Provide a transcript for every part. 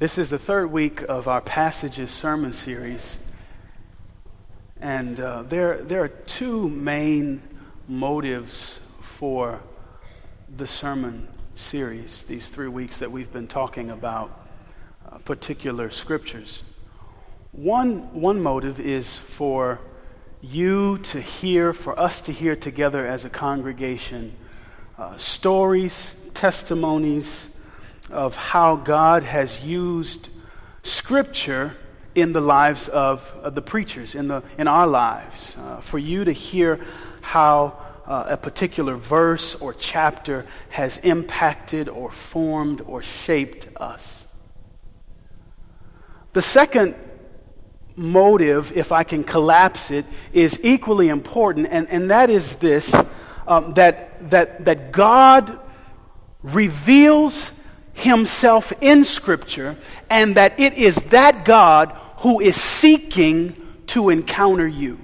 This is the third week of our Passages sermon series. And uh, there, there are two main motives for the sermon series, these three weeks that we've been talking about uh, particular scriptures. One, one motive is for you to hear, for us to hear together as a congregation, uh, stories, testimonies, of how God has used Scripture in the lives of, of the preachers, in, the, in our lives, uh, for you to hear how uh, a particular verse or chapter has impacted or formed or shaped us. The second motive, if I can collapse it, is equally important, and, and that is this um, that, that, that God reveals himself in Scripture, and that it is that God who is seeking to encounter you.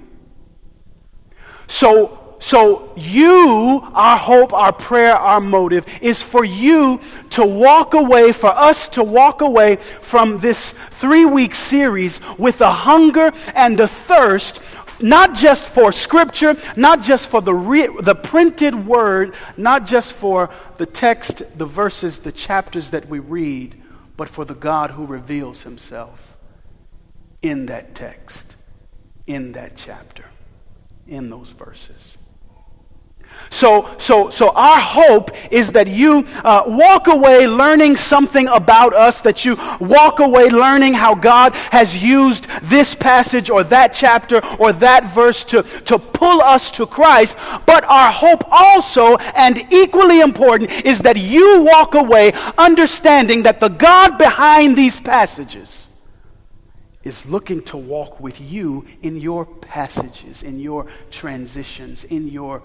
So, so you, our hope, our prayer, our motive is for you to walk away, for us to walk away from this three week series with a hunger and a thirst not just for scripture, not just for the, re- the printed word, not just for the text, the verses, the chapters that we read, but for the God who reveals himself in that text, in that chapter, in those verses. So, so, so our hope is that you uh, walk away learning something about us, that you walk away learning how God has used this passage or that chapter or that verse to, to pull us to Christ. But our hope also, and equally important, is that you walk away understanding that the God behind these passages is looking to walk with you in your passages, in your transitions, in your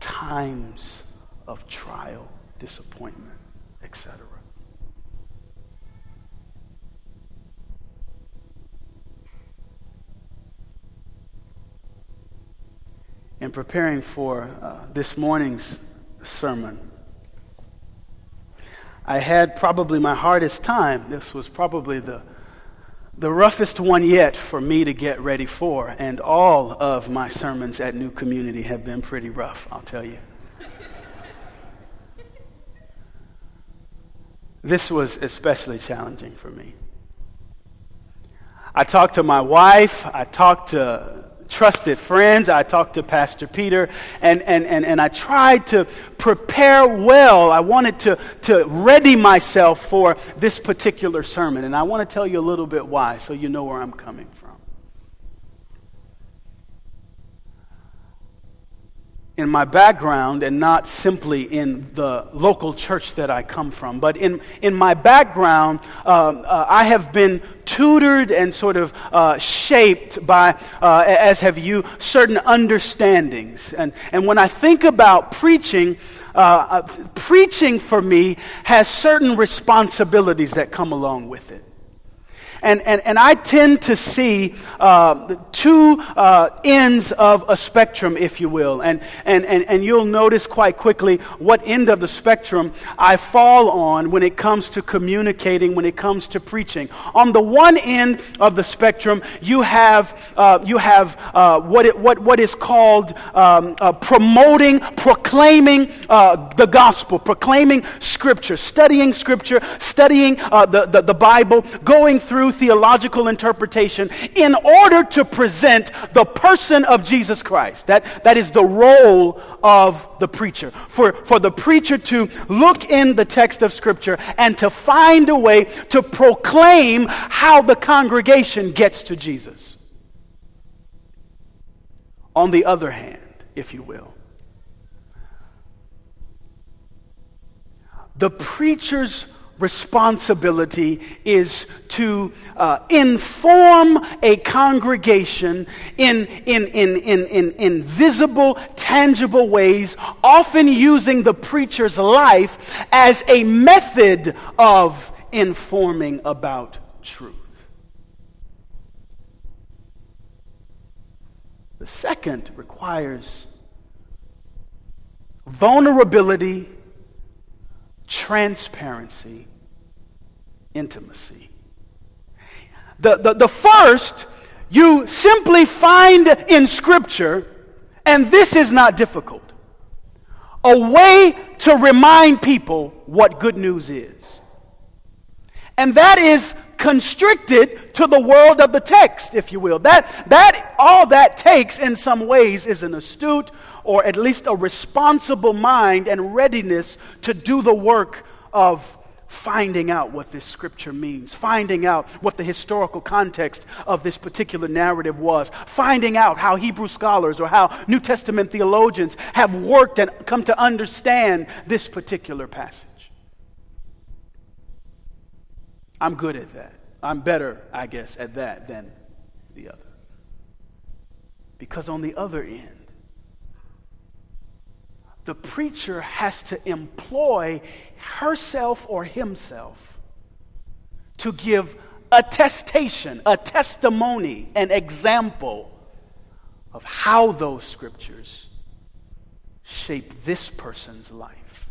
times of trial, disappointment, etc. In preparing for uh, this morning's sermon, I had probably my hardest time. This was probably the the roughest one yet for me to get ready for, and all of my sermons at New Community have been pretty rough, I'll tell you. this was especially challenging for me. I talked to my wife, I talked to trusted friends. I talked to Pastor Peter, and, and, and, and I tried to prepare well. I wanted to, to ready myself for this particular sermon, and I want to tell you a little bit why so you know where I'm coming from. In my background, and not simply in the local church that I come from, but in, in my background, um, uh, I have been tutored and sort of uh, shaped by, uh, as have you, certain understandings. And, and when I think about preaching, uh, uh, preaching for me has certain responsibilities that come along with it. And, and, and I tend to see uh, two uh, ends of a spectrum, if you will. And, and, and, and you'll notice quite quickly what end of the spectrum I fall on when it comes to communicating, when it comes to preaching. On the one end of the spectrum, you have, uh, you have uh, what, it, what, what is called um, uh, promoting, proclaiming uh, the gospel, proclaiming scripture, studying scripture, studying the, the, the Bible, going through through theological interpretation in order to present the person of Jesus Christ. That, that is the role of the preacher. For, for the preacher to look in the text of Scripture and to find a way to proclaim how the congregation gets to Jesus. On the other hand, if you will, the preacher's responsibility is to uh, inform a congregation in, in, in, in, in, in visible, tangible ways, often using the preacher's life as a method of informing about truth. The second requires vulnerability transparency, intimacy. The, the, the first, you simply find in Scripture, and this is not difficult, a way to remind people what good news is. And that is constricted to the world of the text, if you will. That, that, all that takes in some ways is an astute or at least a responsible mind and readiness to do the work of finding out what this scripture means, finding out what the historical context of this particular narrative was, finding out how Hebrew scholars or how New Testament theologians have worked and come to understand this particular passage. I'm good at that. I'm better, I guess, at that than the other. Because on the other end, the preacher has to employ herself or himself to give attestation, a testimony, an example of how those scriptures shape this person's life.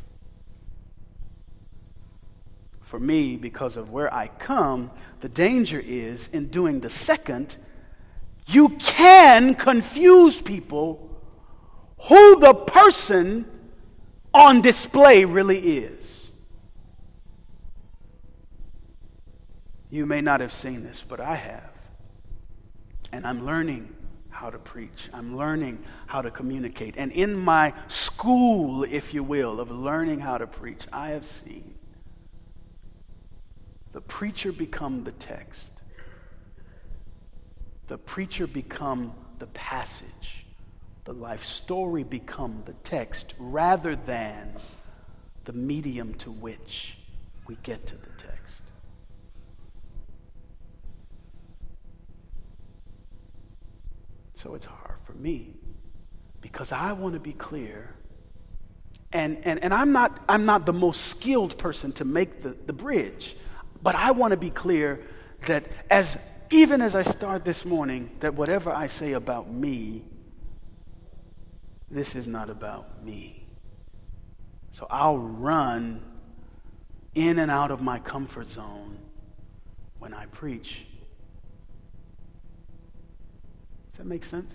For me, because of where I come, the danger is in doing the second, you can confuse people who the person on display really is. You may not have seen this, but I have. And I'm learning how to preach. I'm learning how to communicate. And in my school, if you will, of learning how to preach, I have seen the preacher become the text, the preacher become the passage the life story become the text rather than the medium to which we get to the text. So it's hard for me because I want to be clear. And, and, and I'm, not, I'm not the most skilled person to make the, the bridge, but I want to be clear that as even as I start this morning, that whatever I say about me this is not about me. So I'll run in and out of my comfort zone when I preach. Does that make sense?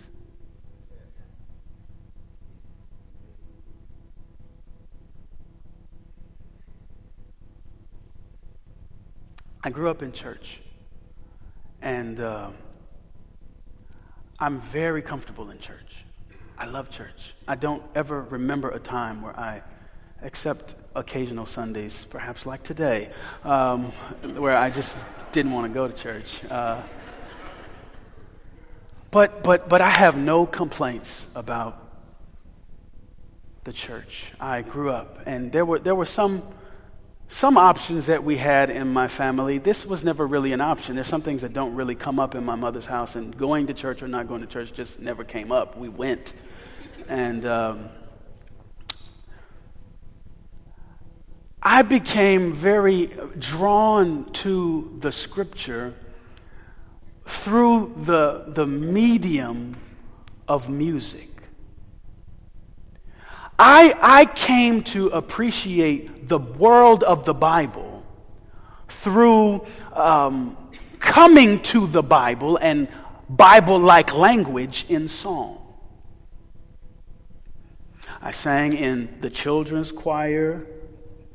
I grew up in church, and uh, I'm very comfortable in church. I love church. I don't ever remember a time where I, except occasional Sundays, perhaps like today, um, where I just didn't want to go to church. Uh, but, but, but I have no complaints about the church. I grew up, and there were, there were some, some options that we had in my family. This was never really an option. There's some things that don't really come up in my mother's house, and going to church or not going to church just never came up. We went. And um, I became very drawn to the scripture through the, the medium of music. I, I came to appreciate the world of the Bible through um, coming to the Bible and Bible like language in song. I sang in the children's choir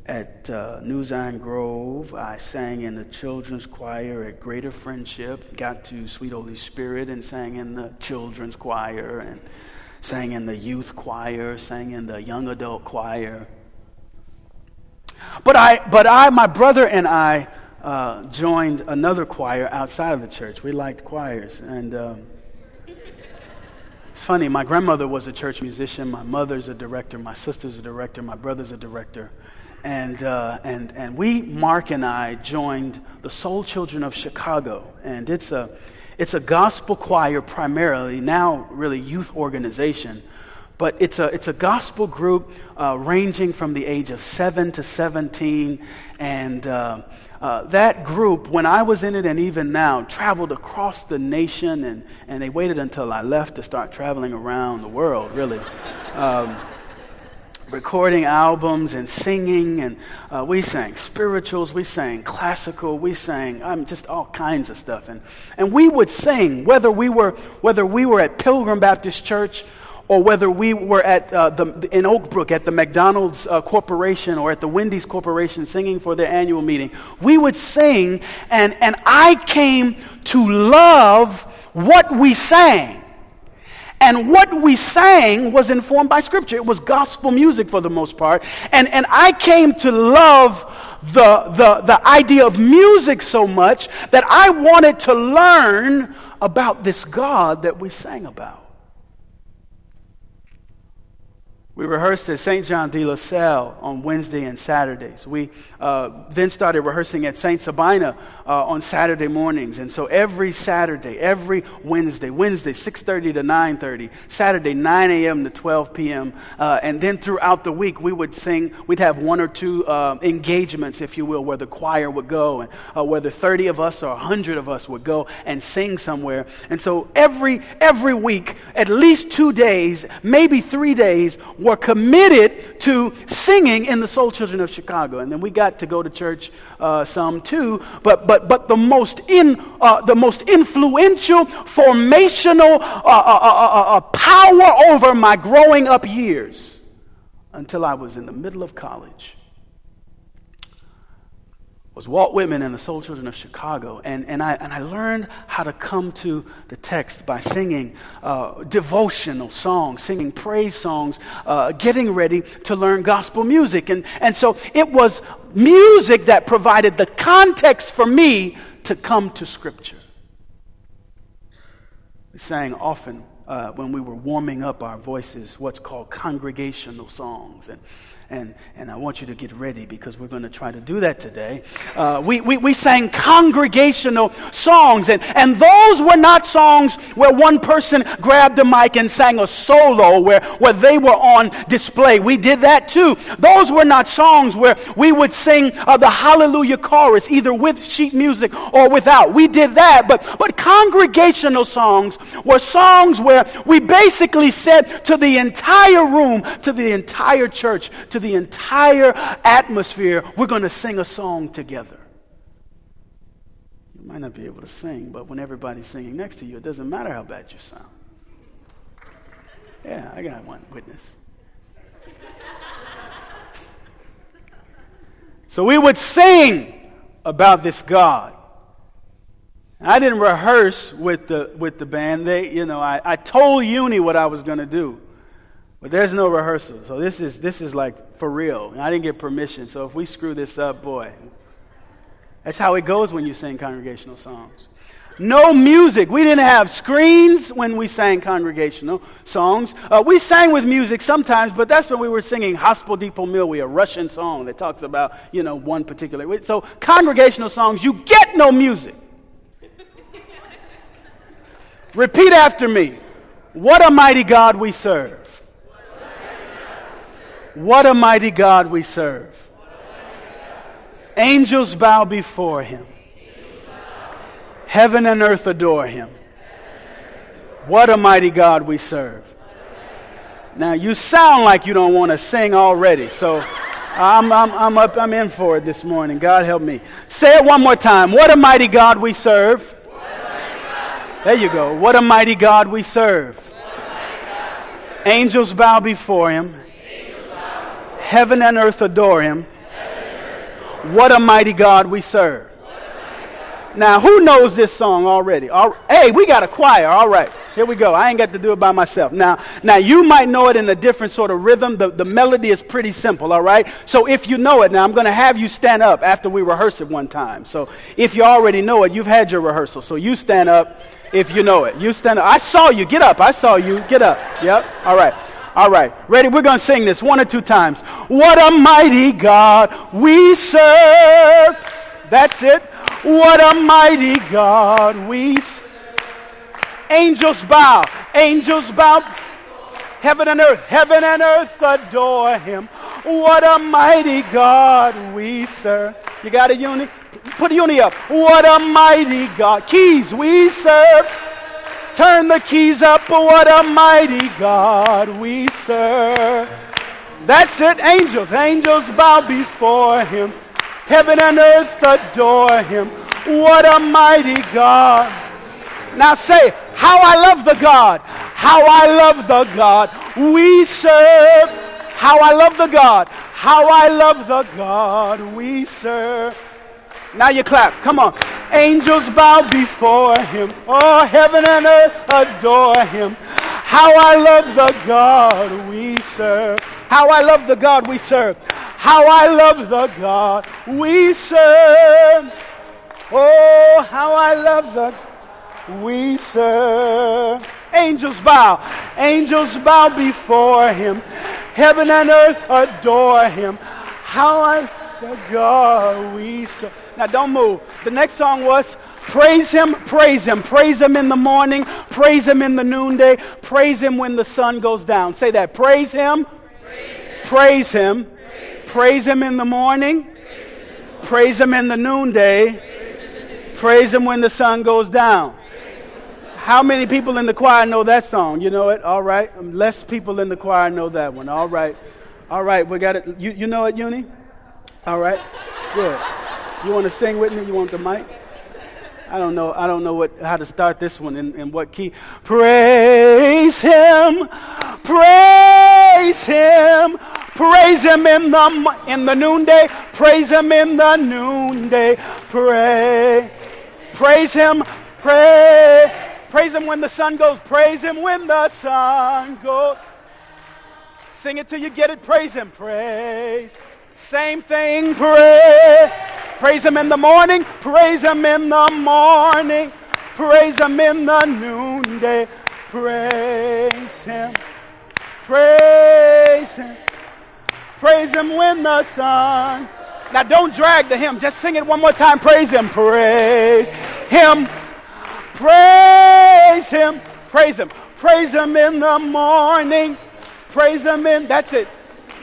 at uh, New Zion Grove. I sang in the children's choir at Greater Friendship. Got to Sweet Holy Spirit and sang in the children's choir and sang in the youth choir, sang in the young adult choir. But I, but I, my brother and I, uh, joined another choir outside of the church. We liked choirs, and. Um, it's funny, my grandmother was a church musician, my mother's a director, my sister's a director, my brother's a director. And, uh, and, and we, Mark and I, joined the Soul Children of Chicago. And it's a, it's a gospel choir primarily, now really youth organization. But it's a, it's a gospel group uh, ranging from the age of 7 to 17. And uh, uh, that group, when I was in it and even now, traveled across the nation, and, and they waited until I left to start traveling around the world, really. Um, recording albums and singing, and uh, we sang spirituals, we sang classical, we sang um, just all kinds of stuff. And, and we would sing, whether we, were, whether we were at Pilgrim Baptist Church or whether we were at uh, the, in Oak Brook at the McDonald's uh, Corporation or at the Wendy's Corporation singing for their annual meeting, we would sing, and, and I came to love what we sang. And what we sang was informed by Scripture. It was gospel music for the most part. And, and I came to love the, the, the idea of music so much that I wanted to learn about this God that we sang about. We rehearsed at St. John de la Salle on Wednesday and Saturdays. We uh, then started rehearsing at St. Sabina uh, on Saturday mornings. And so every Saturday, every Wednesday, Wednesday 6.30 to 9.30, Saturday 9 a.m. to 12 p.m., uh, and then throughout the week we would sing, we'd have one or two uh, engagements, if you will, where the choir would go and uh, whether 30 of us or 100 of us would go and sing somewhere. And so every, every week, at least two days, maybe three days, were committed to singing in the Soul Children of Chicago. And then we got to go to church uh, some too. But, but, but the, most in, uh, the most influential, formational uh, uh, uh, uh, power over my growing up years until I was in the middle of college was Walt Whitman and the Soul Children of Chicago. And, and, I, and I learned how to come to the text by singing uh, devotional songs, singing praise songs, uh, getting ready to learn gospel music. And, and so it was music that provided the context for me to come to Scripture. We sang often uh, when we were warming up our voices what's called congregational songs. And and, and I want you to get ready because we're going to try to do that today. Uh, we, we, we sang congregational songs, and, and those were not songs where one person grabbed the mic and sang a solo where, where they were on display. We did that too. Those were not songs where we would sing uh, the hallelujah chorus either with sheet music or without. We did that, but, but congregational songs were songs where we basically said to the entire room, to the entire church, to the entire atmosphere, we're going to sing a song together. You might not be able to sing, but when everybody's singing next to you, it doesn't matter how bad you sound. Yeah, I got one witness. So we would sing about this God. I didn't rehearse with the, with the band. They, you know, I, I told Uni what I was going to do. But there's no rehearsal. So this is, this is like for real. And I didn't get permission. So if we screw this up, boy. That's how it goes when you sing congregational songs. No music. We didn't have screens when we sang congregational songs. Uh, we sang with music sometimes, but that's when we were singing Hospodi Pomilui, a Russian song that talks about, you know, one particular. So congregational songs, you get no music. Repeat after me. What a mighty God we serve. What a mighty God we serve. Angels bow before him. Heaven and earth adore him. What a mighty God we serve. Now, you sound like you don't want to sing already, so I'm, I'm, I'm, up, I'm in for it this morning. God help me. Say it one more time. What a mighty God we serve. There you go. What a mighty God we serve. Angels bow before him. Heaven and earth adore him. What a mighty God we serve. Now, who knows this song already? All, hey, we got a choir. All right, here we go. I ain't got to do it by myself. Now, now you might know it in a different sort of rhythm. The, the melody is pretty simple. All right. So if you know it, now I'm going to have you stand up after we rehearse it one time. So if you already know it, you've had your rehearsal. So you stand up if you know it. You stand up. I saw you. Get up. I saw you. Get up. Yep. All right. All right, ready? We're going to sing this one or two times. What a mighty God we serve. That's it. What a mighty God we serve. Angels bow. Angels bow. Heaven and earth, heaven and earth adore him. What a mighty God we serve. You got a uni? Put a uni up. What a mighty God. Keys we serve. Turn the keys up, what a mighty God we serve. That's it, angels. Angels bow before him. Heaven and earth adore him. What a mighty God. Now say, How I love the God. How I love the God we serve. How I love the God. How I love the God we serve. Now you clap. Come on. Angels bow before him. Oh, heaven and earth adore him. How I love the God we serve. How I love the God we serve. How I love the God we serve. Oh, how I love the we serve. Angels bow. Angels bow before him. Heaven and earth adore him. How I the God we serve. Now don't move. The next song was Praise him, praise him, praise him in the morning, praise him in the noonday, praise him when the sun goes down. Say that. Praise him, praise him, praise him in the morning, praise him in the noonday, praise him when the sun goes down. How many people in the choir know that song? You know it? All right. Less people in the choir know that one. All right. All right. We got it. You, you know it, Uni? All right. Good. You want to sing with me? You want the mic? I don't know. I don't know what how to start this one and, and what key. Praise Him, praise Him, praise Him in the in the noonday. Praise Him in the noonday. Pray, praise Him, pray, praise Him when the sun goes. Praise Him when the sun goes. Sing it till you get it. Praise Him, praise. Same thing, pray. Praise Him in the morning, praise Him in the morning, praise Him in the noonday, praise Him, praise Him, praise Him when the sun. Now don't drag the hymn, just sing it one more time. Praise Him, praise Him, praise Him, praise Him, praise Him in the morning, praise Him in, that's it.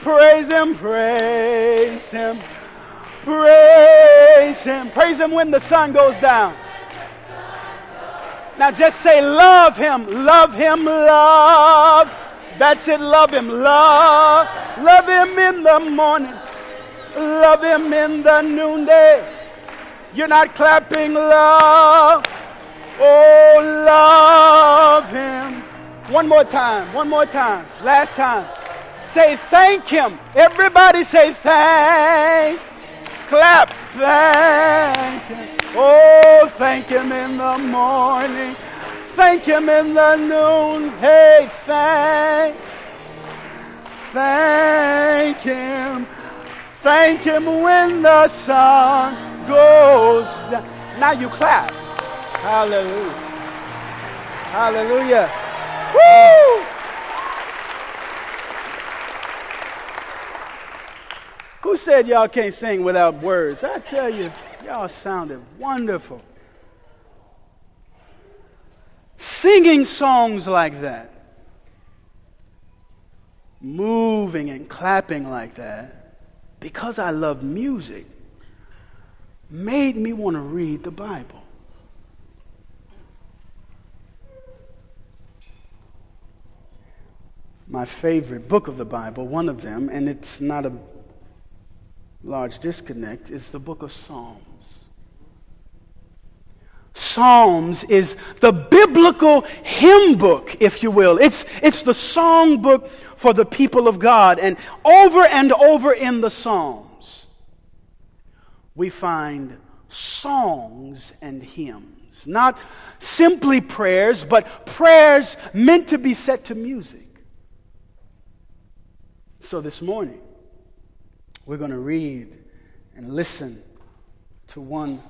Praise Him, praise Him, praise Him. Praise Him when the sun goes down. Now just say, Love Him, love Him, love. That's it, love Him, love. Love Him in the morning, love Him in the noonday. You're not clapping, love. Oh, love Him. One more time, one more time, last time. Say thank him. Everybody say thank. Clap. Thank him. Oh, thank him in the morning. Thank him in the noon. Hey, thank. Thank him. Thank him when the sun goes down. Now you clap. Hallelujah. Hallelujah. Woo! Who said y'all can't sing without words? I tell you, y'all sounded wonderful. Singing songs like that, moving and clapping like that, because I love music, made me want to read the Bible. My favorite book of the Bible, one of them, and it's not a large disconnect is the book of Psalms. Psalms is the biblical hymn book, if you will. It's, it's the song book for the people of God. And over and over in the Psalms, we find songs and hymns. Not simply prayers, but prayers meant to be set to music. So this morning, we're going to read and listen to one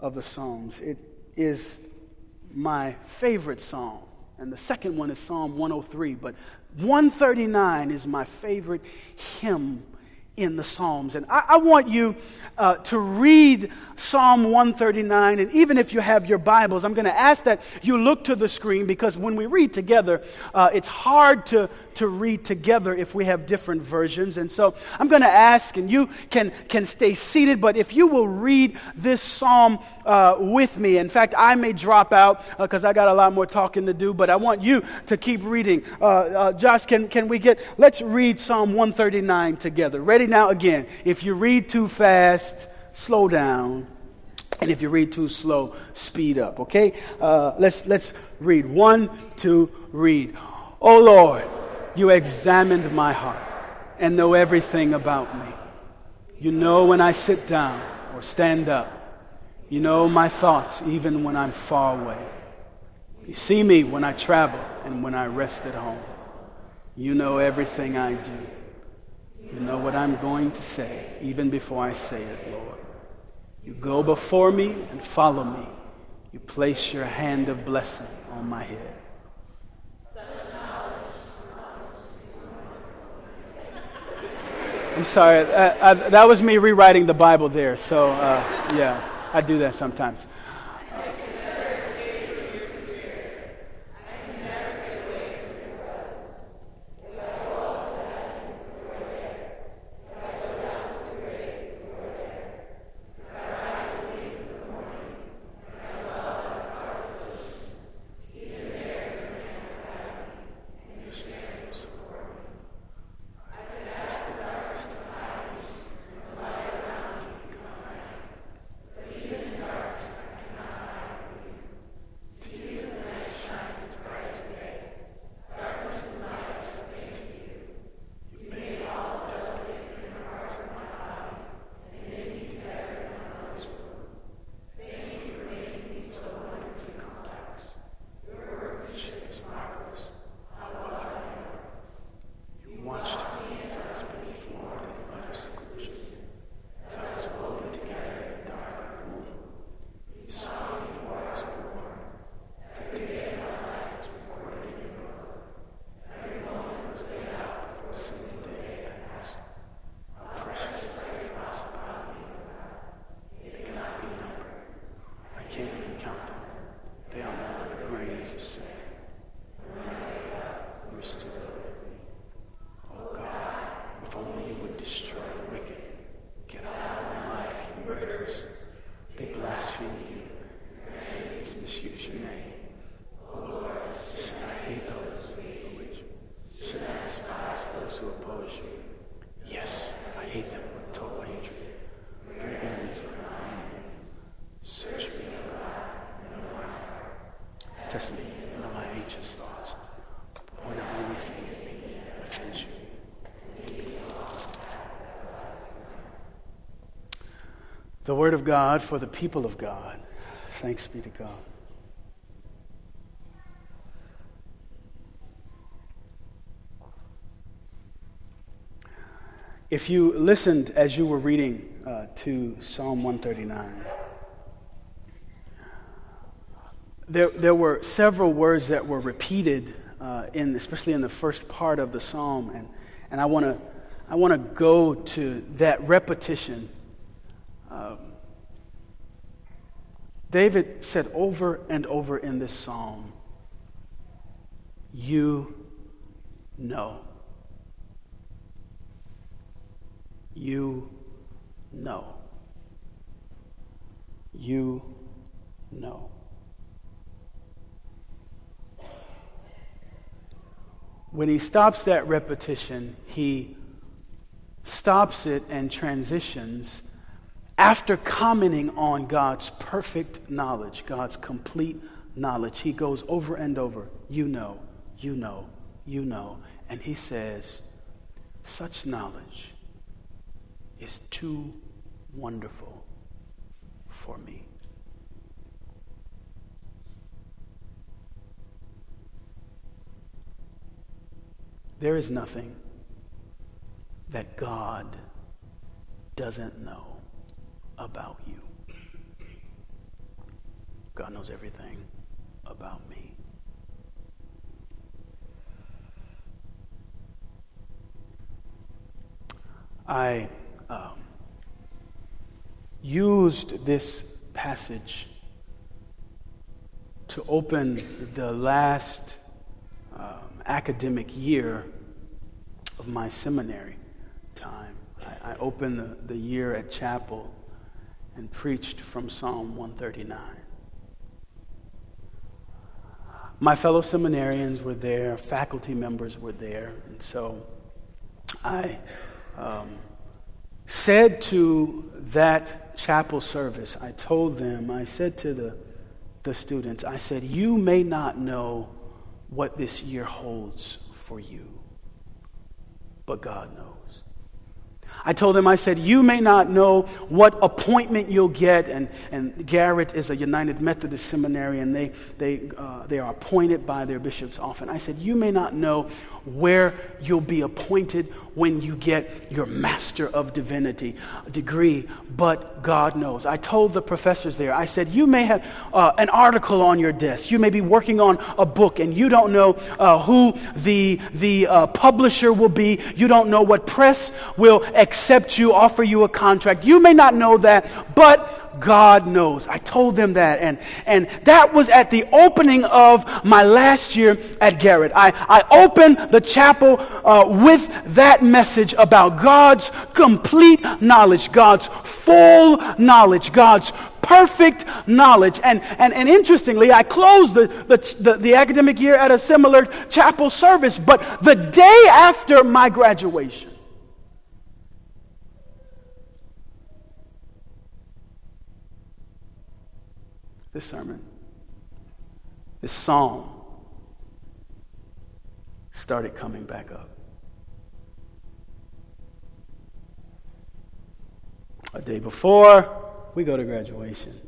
of the Psalms. It is my favorite psalm, and the second one is Psalm 103, but 139 is my favorite hymn in the Psalms. And I, I want you uh, to read Psalm 139. And even if you have your Bibles, I'm going to ask that you look to the screen because when we read together, uh, it's hard to, to read together if we have different versions. And so I'm going to ask, and you can, can stay seated, but if you will read this psalm uh, with me. In fact, I may drop out because uh, I got a lot more talking to do, but I want you to keep reading. Uh, uh, Josh, can, can we get, let's read Psalm 139 together. Ready now again. If you read too fast, slow down. And if you read too slow, speed up, okay? Uh, let's, let's read. One, two, read. Oh Lord, you examined my heart and know everything about me. You know when I sit down or stand up. You know my thoughts even when I'm far away. You see me when I travel and when I rest at home. You know everything I do. Know what I'm going to say even before I say it, Lord. You go before me and follow me. You place your hand of blessing on my head. I'm sorry, uh, uh, that was me rewriting the Bible there. So, uh, yeah, I do that sometimes. The Word of God for the people of God. Thanks be to God. If you listened as you were reading uh, to Psalm 139, there, there were several words that were repeated, uh, in, especially in the first part of the psalm, and, and I want to I wanna go to that repetition David said over and over in this psalm, You know. You know. You know. When he stops that repetition, he stops it and transitions after commenting on God's perfect knowledge, God's complete knowledge, he goes over and over, You know, you know, you know. And he says, Such knowledge is too wonderful for me. There is nothing that God doesn't know about you. God knows everything about me. I um, used this passage to open the last um, academic year of my seminary time. I, I opened the, the year at chapel and preached from Psalm 139. My fellow seminarians were there, faculty members were there, and so I um, said to that chapel service, I told them, I said to the, the students, I said, You may not know what this year holds for you, but God knows. I told them, I said, you may not know what appointment you'll get. And, and Garrett is a United Methodist seminary, and they, they, uh, they are appointed by their bishops often. I said, you may not know where you'll be appointed when you get your Master of Divinity degree, but God knows. I told the professors there, I said, You may have uh, an article on your desk. You may be working on a book, and you don't know uh, who the, the uh, publisher will be. You don't know what press will accept you, offer you a contract. You may not know that, but God knows. I told them that. And, and that was at the opening of my last year at Garrett. I, I opened the chapel uh, with that message about God's complete knowledge, God's full knowledge, God's perfect knowledge. And, and, and interestingly, I closed the, the, the, the academic year at a similar chapel service, but the day after my graduation, this sermon, this psalm started coming back up. A day before, we go to graduation.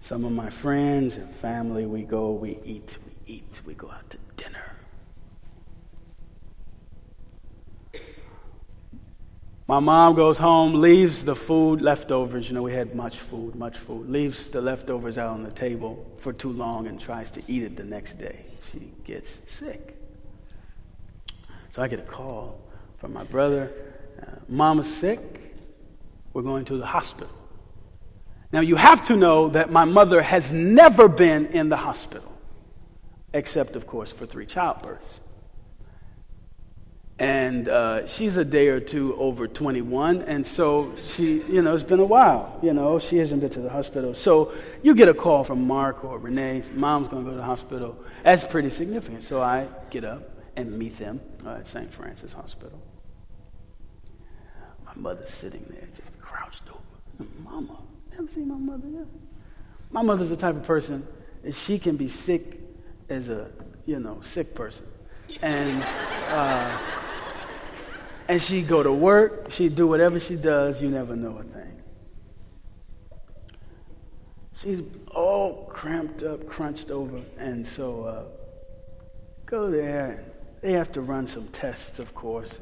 Some of my friends and family, we go, we eat, we eat, we go out to dinner. My mom goes home, leaves the food, leftovers. You know, we had much food, much food. Leaves the leftovers out on the table for too long and tries to eat it the next day. She gets sick. So I get a call from my brother uh, Mama's sick. We're going to the hospital. Now, you have to know that my mother has never been in the hospital, except, of course, for three childbirths. And uh, she's a day or two over 21. And so she, you know, it's been a while. You know, she hasn't been to the hospital. So you get a call from Mark or Renee, mom's going to go to the hospital. That's pretty significant. So I get up and meet them uh, at St. Francis Hospital. My mother's sitting there, just crouched over. Mama, never seen my mother yet. My mother's the type of person that she can be sick as a, you know, sick person. And, uh, and she'd go to work, she'd do whatever she does, you never know a thing. She's all cramped up, crunched over, and so uh, go there. They have to run some tests, of course.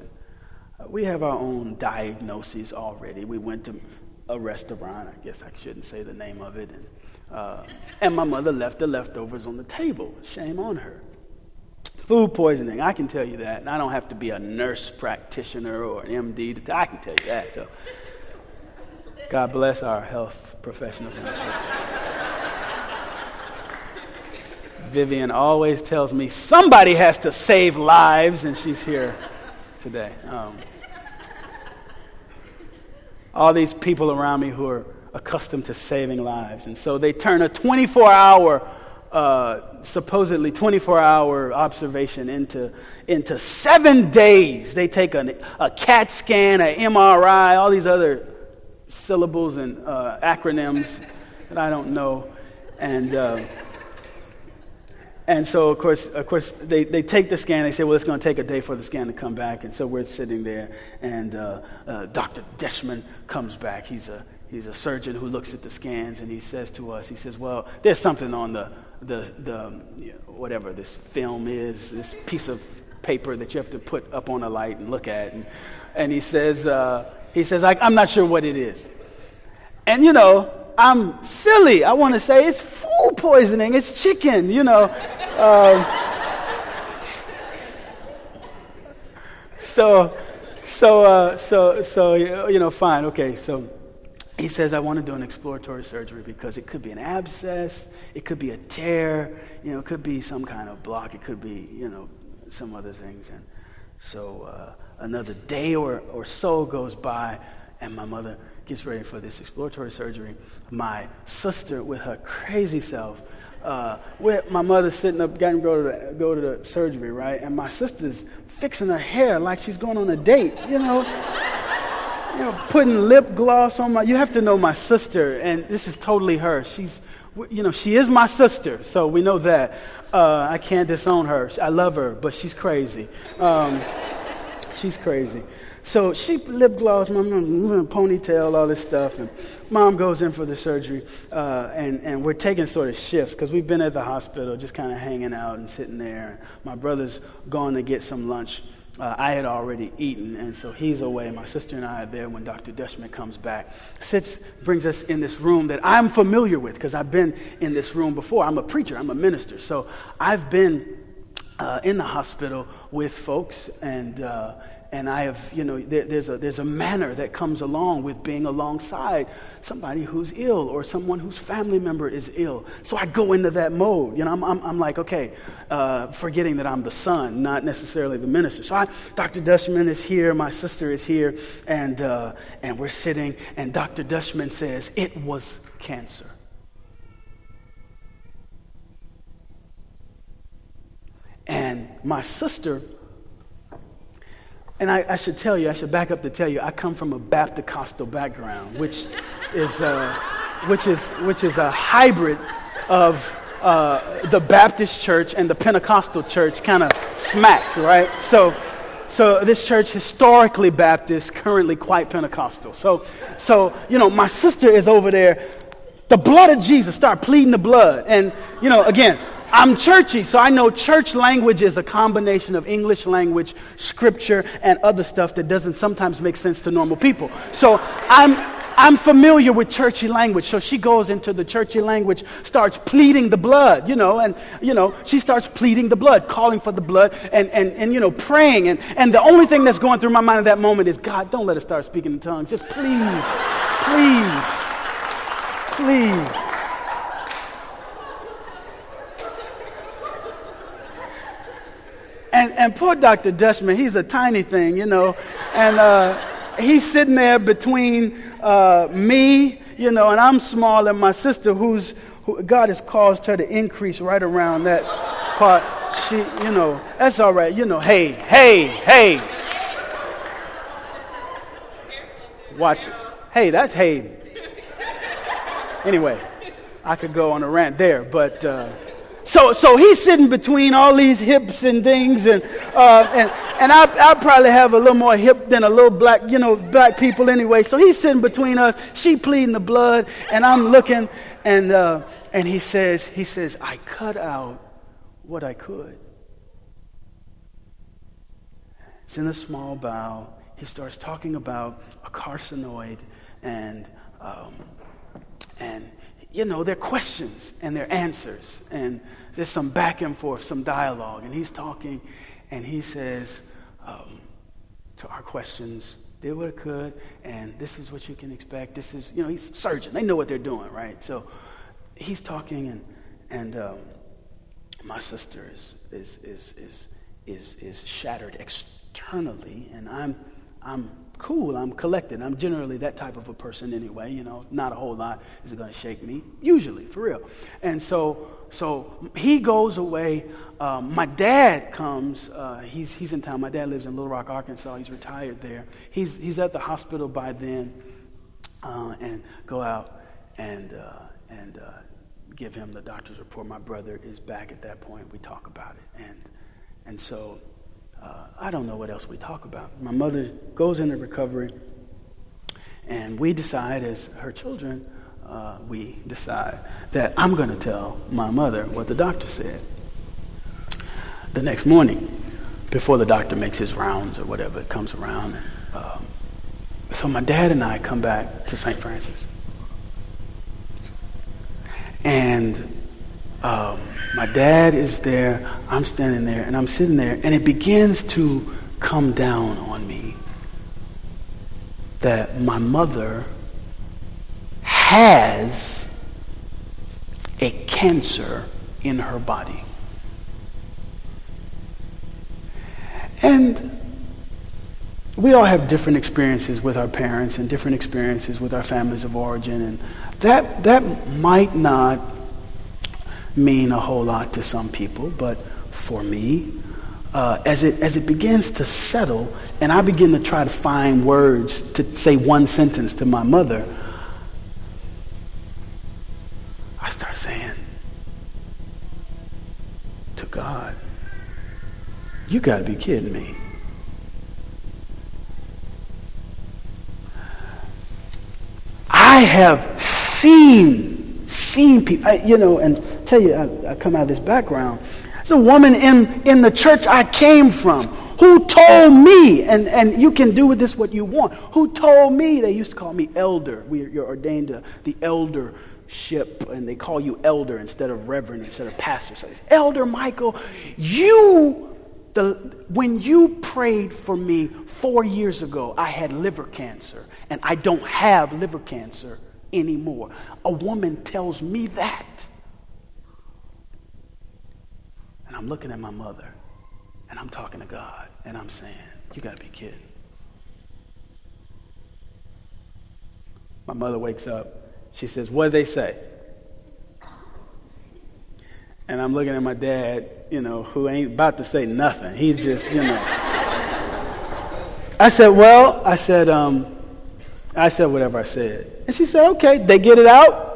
Uh, we have our own diagnoses already. We went to a restaurant, I guess I shouldn't say the name of it, and, uh, and my mother left the leftovers on the table. Shame on her. Food poisoning, I can tell you that. And I don't have to be a nurse practitioner or an MD to, I can tell you that. So, God bless our health professionals. Vivian always tells me somebody has to save lives, and she's here today. Um, all these people around me who are accustomed to saving lives. And so they turn a 24 hour uh, supposedly 24 hour observation into, into seven days. They take a, a CAT scan, an MRI, all these other syllables and uh, acronyms that I don't know. And, uh, and so, of course, of course they, they take the scan. They say, well, it's going to take a day for the scan to come back. And so we're sitting there, and uh, uh, Dr. Deschman comes back. He's a, he's a surgeon who looks at the scans, and he says to us, he says, well, there's something on the the, the whatever this film is, this piece of paper that you have to put up on a light and look at. And, and he says, uh, he says I, am not sure what it is. And, you know, I'm silly. I want to say it's food poisoning. It's chicken, you know. Um, so, so, uh, so, so, you know, fine, okay. So he says, I want to do an exploratory surgery because it could be an abscess, it could be a tear, you know, it could be some kind of block, it could be, you know, some other things. And so uh, another day or, or so goes by, and my mother gets ready for this exploratory surgery. My sister, with her crazy self, uh, my mother sitting up, getting to go to go to the surgery, right? And my sister's fixing her hair like she's going on a date, you know. You know, putting lip gloss on my. You have to know my sister, and this is totally her. She's, you know, she is my sister, so we know that. Uh, I can't disown her. I love her, but she's crazy. Um, she's crazy. So she lip gloss, mom, ponytail, all this stuff, and mom goes in for the surgery, uh, and and we're taking sort of shifts because we've been at the hospital, just kind of hanging out and sitting there. My brother's gone to get some lunch. Uh, I had already eaten, and so he's away. My sister and I are there when Dr. Deshman comes back. Sits, brings us in this room that I'm familiar with because I've been in this room before. I'm a preacher, I'm a minister, so I've been uh, in the hospital with folks, and uh, and I have, you know, there, there's, a, there's a manner that comes along with being alongside somebody who's ill or someone whose family member is ill. So I go into that mode. You know, I'm, I'm, I'm like, okay, uh, forgetting that I'm the son, not necessarily the minister. So I, Dr. Dutchman is here, my sister is here, and, uh, and we're sitting, and Dr. Dutchman says, it was cancer. And my sister and I, I, should tell you, I should back up to tell you, I come from a Baptist background, which is, uh, which is, which is a hybrid of uh, the Baptist church and the Pentecostal church kind of smack, right? So, so this church historically Baptist, currently quite Pentecostal. So, so you know, my sister is over there. The blood of Jesus, start pleading the blood, and you know, again, I'm churchy, so I know church language is a combination of English language, scripture, and other stuff that doesn't sometimes make sense to normal people. So I'm, I'm familiar with churchy language. So she goes into the churchy language, starts pleading the blood, you know, and, you know, she starts pleading the blood, calling for the blood, and, and, and you know, praying. And, and the only thing that's going through my mind at that moment is, God, don't let her start speaking in tongues. Just please, please, please. And, and poor Dr. Dutchman, he's a tiny thing, you know. And uh, he's sitting there between uh, me, you know, and I'm small, and my sister, who's who, God has caused her to increase right around that part. She, you know, that's all right. You know, hey, hey, hey. Watch it. Hey, that's hey. Anyway, I could go on a rant there, but. Uh, so, so he's sitting between all these hips and things, and, uh, and, and I, I probably have a little more hip than a little black, you know, black people anyway. So he's sitting between us. She pleading the blood, and I'm looking, and, uh, and he says, he says, I cut out what I could. It's in a small bowel. He starts talking about a carcinoid and, um, and you know, they're questions and they're answers. And there's some back and forth, some dialogue. And he's talking and he says um, to our questions, did what it could, and this is what you can expect. This is, you know, he's a surgeon. They know what they're doing, right? So he's talking, and, and um, my sister is, is, is, is, is, is shattered externally, and I'm, I'm cool, I'm collected. I'm generally that type of a person anyway, you know, not a whole lot is going to shake me, usually, for real. And so, so he goes away. Um, my dad comes, uh, he's, he's in town. My dad lives in Little Rock, Arkansas. He's retired there. He's, he's at the hospital by then uh, and go out and, uh, and uh, give him the doctor's report. My brother is back at that point. We talk about it. And, and so uh, I don't know what else we talk about. My mother goes into recovery, and we decide, as her children, uh, we decide that I'm going to tell my mother what the doctor said. The next morning, before the doctor makes his rounds or whatever, it comes around. And, um, so my dad and I come back to St. Francis. And um, my dad is there, I'm standing there, and I'm sitting there, and it begins to come down on me. that my mother has a cancer in her body. And we all have different experiences with our parents and different experiences with our families of origin, and that, that might not mean a whole lot to some people, but for me, uh, as, it, as it begins to settle, and I begin to try to find words to say one sentence to my mother, I start saying to God, You got to be kidding me. I have seen, seen people, you know, and tell you, I, I come out of this background. It's a woman in, in the church I came from who told me, and, and you can do with this what you want, who told me, they used to call me elder. We, you're ordained to the eldership, and they call you elder instead of reverend, instead of pastor. So elder Michael, you, the, when you prayed for me four years ago, I had liver cancer, and I don't have liver cancer anymore. A woman tells me that. And I'm looking at my mother, and I'm talking to God, and I'm saying, You got to be kidding. My mother wakes up. She says, What did they say? And I'm looking at my dad, you know, who ain't about to say nothing. He's just, you know. I said, Well, I said, um, I said whatever I said. And she said, Okay, they get it out.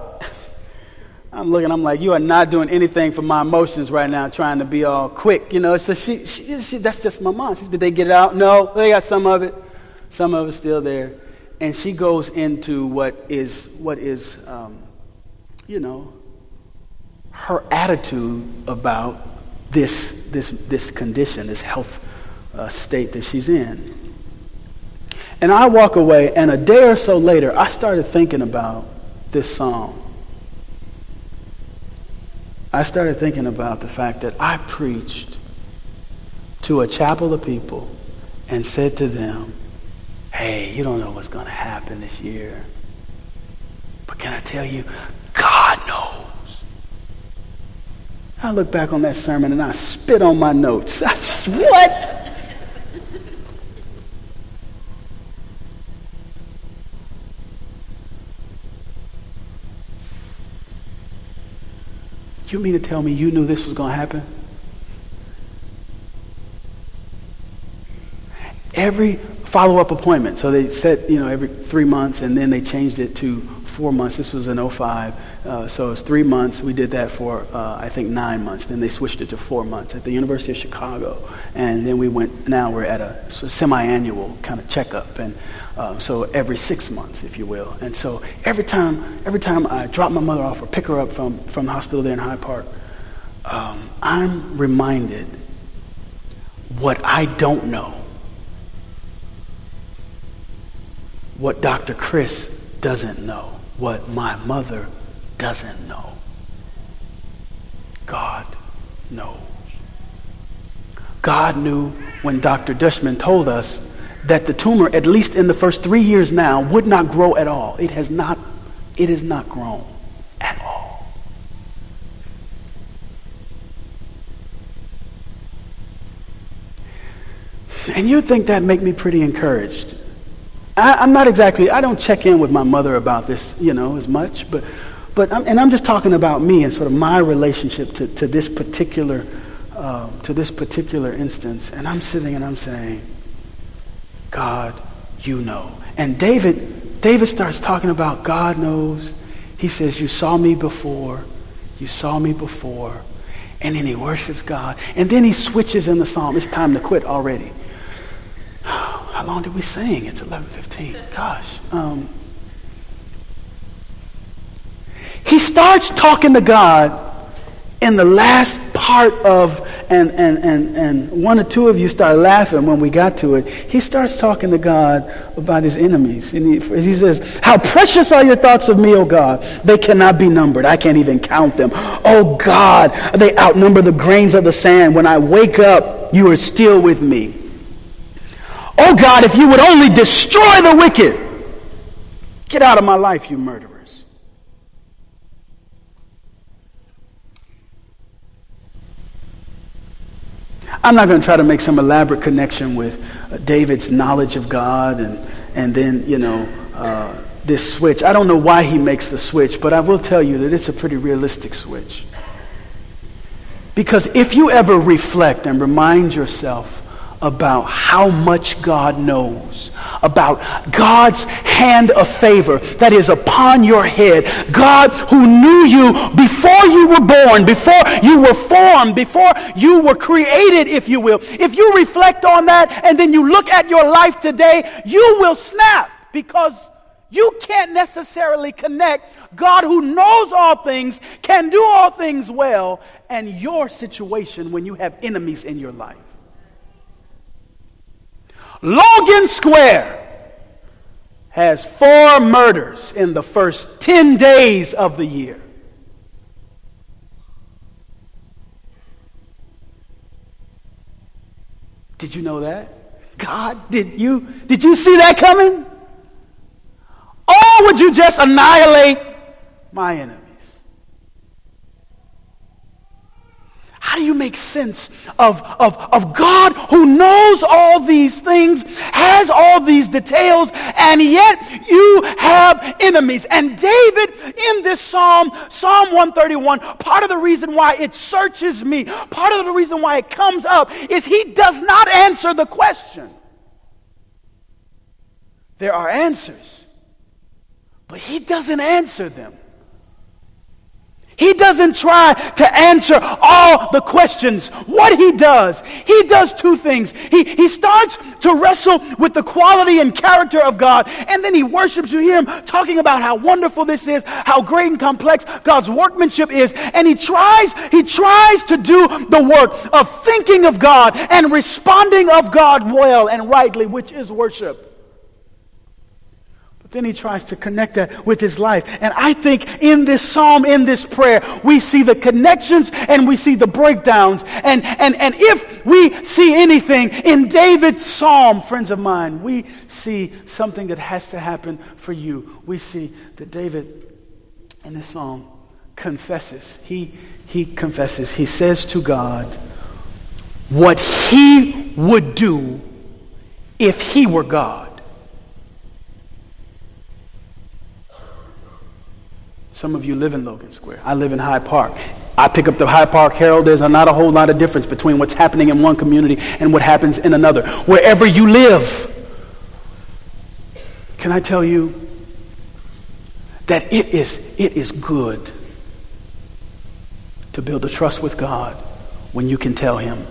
I'm looking, I'm like, you are not doing anything for my emotions right now, trying to be all quick. You know, so she, she, she that's just my mom. She, did they get it out? No, they got some of it. Some of it's still there. And she goes into what is, what is um, you know, her attitude about this, this, this condition, this health uh, state that she's in. And I walk away, and a day or so later, I started thinking about this song. I started thinking about the fact that I preached to a chapel of people and said to them, Hey, you don't know what's going to happen this year. But can I tell you, God knows. I look back on that sermon and I spit on my notes. I just, what? You mean to tell me you knew this was going to happen? Every follow up appointment. So they set, you know, every three months, and then they changed it to four months. This was in 05. Uh, so was three months. We did that for, uh, I think, nine months. Then they switched it to four months at the University of Chicago. And then we went, now we're at a semi annual kind of checkup. And uh, so every six months, if you will. And so every time, every time I drop my mother off or pick her up from, from the hospital there in Hyde Park, um, I'm reminded what I don't know. What Dr. Chris doesn't know what my mother doesn't know. God knows. God knew when Dr. Dushman told us that the tumor, at least in the first three years now, would not grow at all. It has not, it has not grown at all. And you'd think that make me pretty encouraged. I, am not exactly, I don't check in with my mother about this, you know, as much, but, but I'm, and I'm just talking about me and sort of my relationship to, to this particular, uh, to this particular instance. And I'm sitting and I'm saying, God, you know. And David, David starts talking about God knows. He says, you saw me before. You saw me before. And then he worships God. And then he switches in the psalm. It's time to quit already. How long did we sing? It's 11:15. Gosh. Um, he starts talking to God in the last part of, and, and, and, and one or two of you start laughing when we got to it. He starts talking to God about his enemies. And he, he says, How precious are your thoughts of me, O God. They cannot be numbered. I can't even count them. Oh God, they outnumber the grains of the sand. When I wake up, you are still with me. Oh God, if you would only destroy the wicked. Get out of my life, you murderers. I'm not going to try to make some elaborate connection with uh, David's knowledge of God and, and then, you know, uh, this switch. I don't know why he makes the switch, but I will tell you that it's a pretty realistic switch. Because if you ever reflect and remind yourself about how much God knows, about God's hand of favor that is upon your head. God who knew you before you were born, before you were formed, before you were created, if you will. If you reflect on that and then you look at your life today, you will snap because you can't necessarily connect God who knows all things, can do all things well, and your situation when you have enemies in your life. Logan Square has four murders in the first 10 days of the year. Did you know that? God, did you did you see that coming? Or would you just annihilate my enemy? How do you make sense of, of, of God who knows all these things, has all these details, and yet you have enemies? And David in this psalm, Psalm 131, part of the reason why it searches me, part of the reason why it comes up, is he does not answer the question. There are answers, but he doesn't answer them. He doesn't try to answer all the questions. What he does, he does two things. He, he starts to wrestle with the quality and character of God, and then he worships. You hear him talking about how wonderful this is, how great and complex God's workmanship is, and he tries, he tries to do the work of thinking of God and responding of God well and rightly, which is worship. Then he tries to connect that with his life. And I think in this psalm, in this prayer, we see the connections and we see the breakdowns. And, and, and if we see anything in David's psalm, friends of mine, we see something that has to happen for you. We see that David in this psalm confesses. He, he confesses. He says to God what he would do if he were God. Some of you live in Logan Square. I live in Hyde Park. I pick up the Hyde Park Herald. There's not a whole lot of difference between what's happening in one community and what happens in another. Wherever you live, can I tell you that it is, it is good to build a trust with God when you can tell Him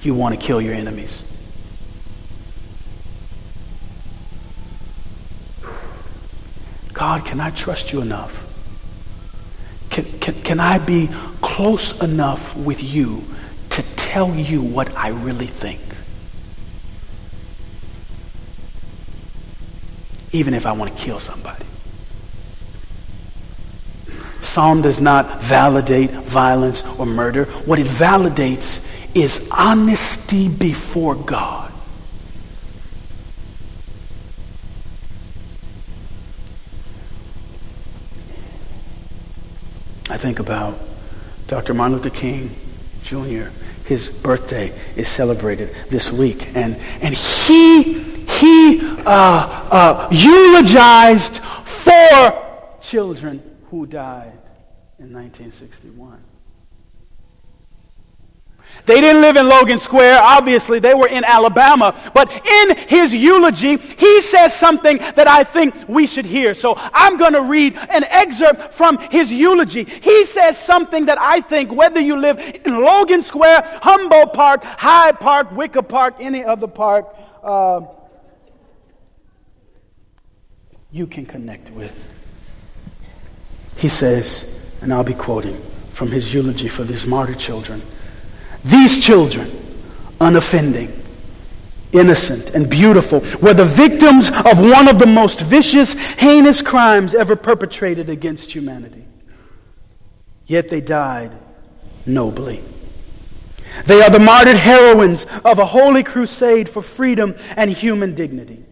you want to kill your enemies. God, can I trust you enough can, can, can I be close enough with you to tell you what I really think? Even if I want to kill somebody. Psalm does not validate violence or murder. What it validates is honesty before God. I think about Dr. Martin Luther King Jr. His birthday is celebrated this week, and, and he, he uh, uh, eulogized four children who died in 1961. They didn't live in Logan Square. Obviously, they were in Alabama. But in his eulogy, he says something that I think we should hear. So I'm going to read an excerpt from his eulogy. He says something that I think, whether you live in Logan Square, Humboldt Park, Hyde Park, Wicker Park, any other park, uh, you can connect with. He says, and I'll be quoting from his eulogy for these martyr children. These children, unoffending, innocent, and beautiful, were the victims of one of the most vicious, heinous crimes ever perpetrated against humanity. Yet they died nobly. They are the martyred heroines of a holy crusade for freedom and human dignity.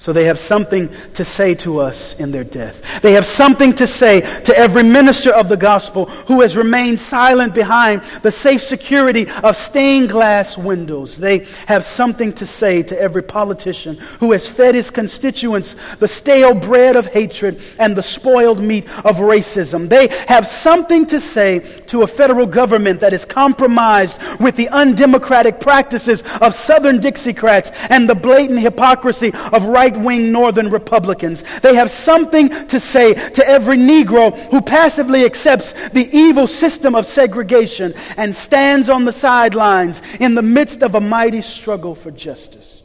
So they have something to say to us in their death. They have something to say to every minister of the gospel who has remained silent behind the safe security of stained glass windows. They have something to say to every politician who has fed his constituents the stale bread of hatred and the spoiled meat of racism. They have something to say to a federal government that is compromised with the undemocratic practices of Southern Dixiecrats and the blatant hypocrisy of right right wing Northern Republicans. They have something to say to every Negro who passively accepts the evil system of segregation and stands on the sidelines in the midst of a mighty struggle for justice.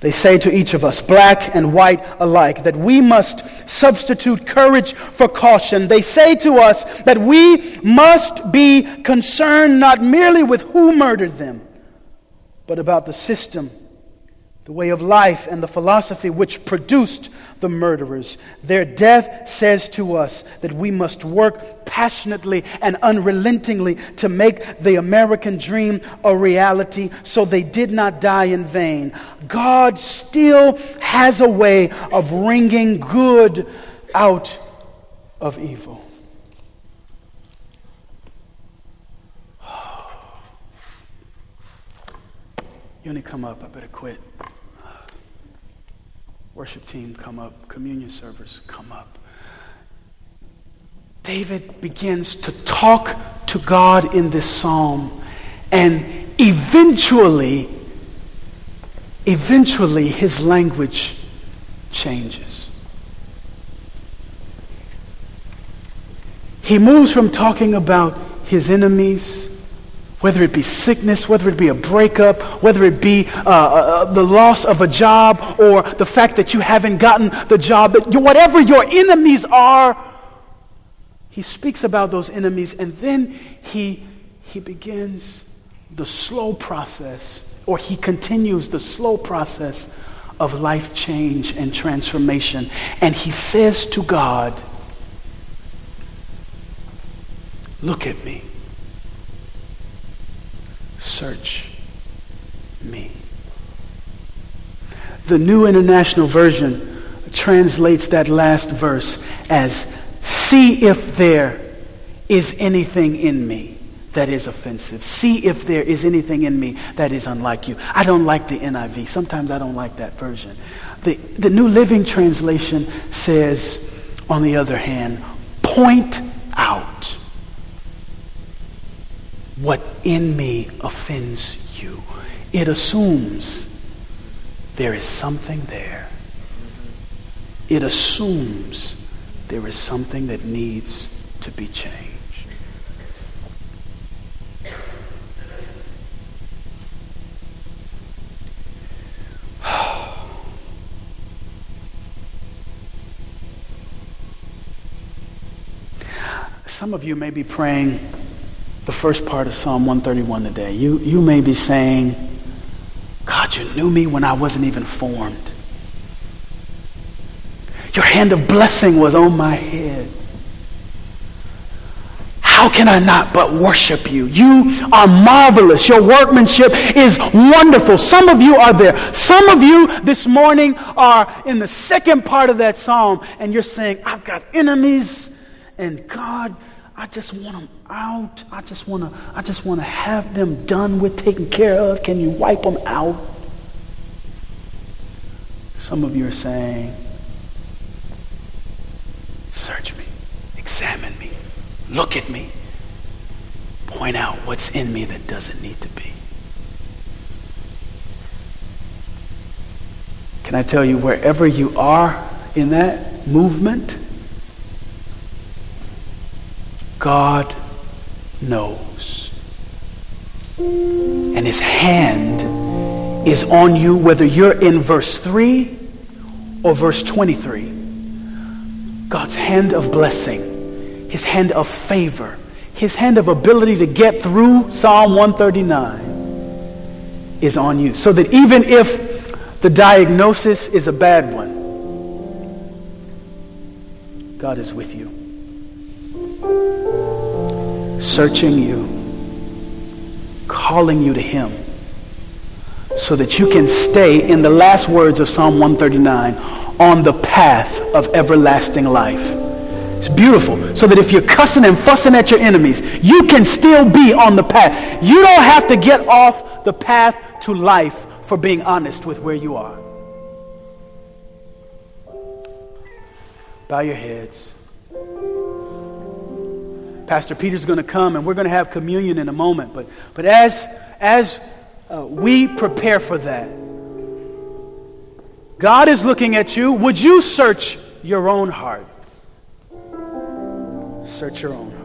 They say to each of us, black and white alike, that we must substitute courage for caution. They say to us that we must be concerned not merely with who murdered them, but about the system the way of life and the philosophy which produced the murderers. Their death says to us that we must work passionately and unrelentingly to make the American dream a reality so they did not die in vain. God still has a way of wringing good out of evil. You only come up, I better quit. Worship team, come up. Communion servers, come up. David begins to talk to God in this psalm, and eventually, eventually, his language changes. He moves from talking about his enemies whether it be sickness, whether it be a breakup, whether it be uh, uh, uh, the loss of a job, or the fact that you haven't gotten the job, whatever your enemies are, he speaks about those enemies and then he, he begins the slow process, or he continues the slow process of life change and transformation. And he says to God, Look at me search me. The New International Version translates that last verse as see if there is anything in me that is offensive. See if there is anything in me that is unlike you. I don't like the NIV. Sometimes I don't like that version. The, the New Living Translation says, on the other hand, point out what in me offends you. It assumes there is something there. It assumes there is something that needs to be changed. Some of you may be praying the first part of Psalm 131 today. You, you may be saying, God, you knew me when I wasn't even formed. Your hand of blessing was on my head. How can I not but worship you? You are marvelous. Your workmanship is wonderful. Some of you are there. Some of you this morning are in the second part of that psalm, and you're saying, I've got enemies, and God, I just want them out. I just want to I just want to have them done with, taken care of. Can you wipe them out? Some of you are saying, search me, examine me, look at me, point out what's in me that doesn't need to be. Can I tell you, wherever you are in that movement, God knows. And his hand is on you, whether you're in verse 3 or verse 23. God's hand of blessing, his hand of favor, his hand of ability to get through Psalm 139 is on you. So that even if the diagnosis is a bad one, God is with you searching you, calling you to Him, so that you can stay, in the last words of Psalm 139, on the path of everlasting life. It's beautiful. So that if you're cussing and fussing at your enemies, you can still be on the path. You don't have to get off the path to life for being honest with where you are. Bow your heads. Pastor Peter's going to come and we're going to have communion in a moment. But, but as, as uh, we prepare for that, God is looking at you. Would you search your own heart? Search your own.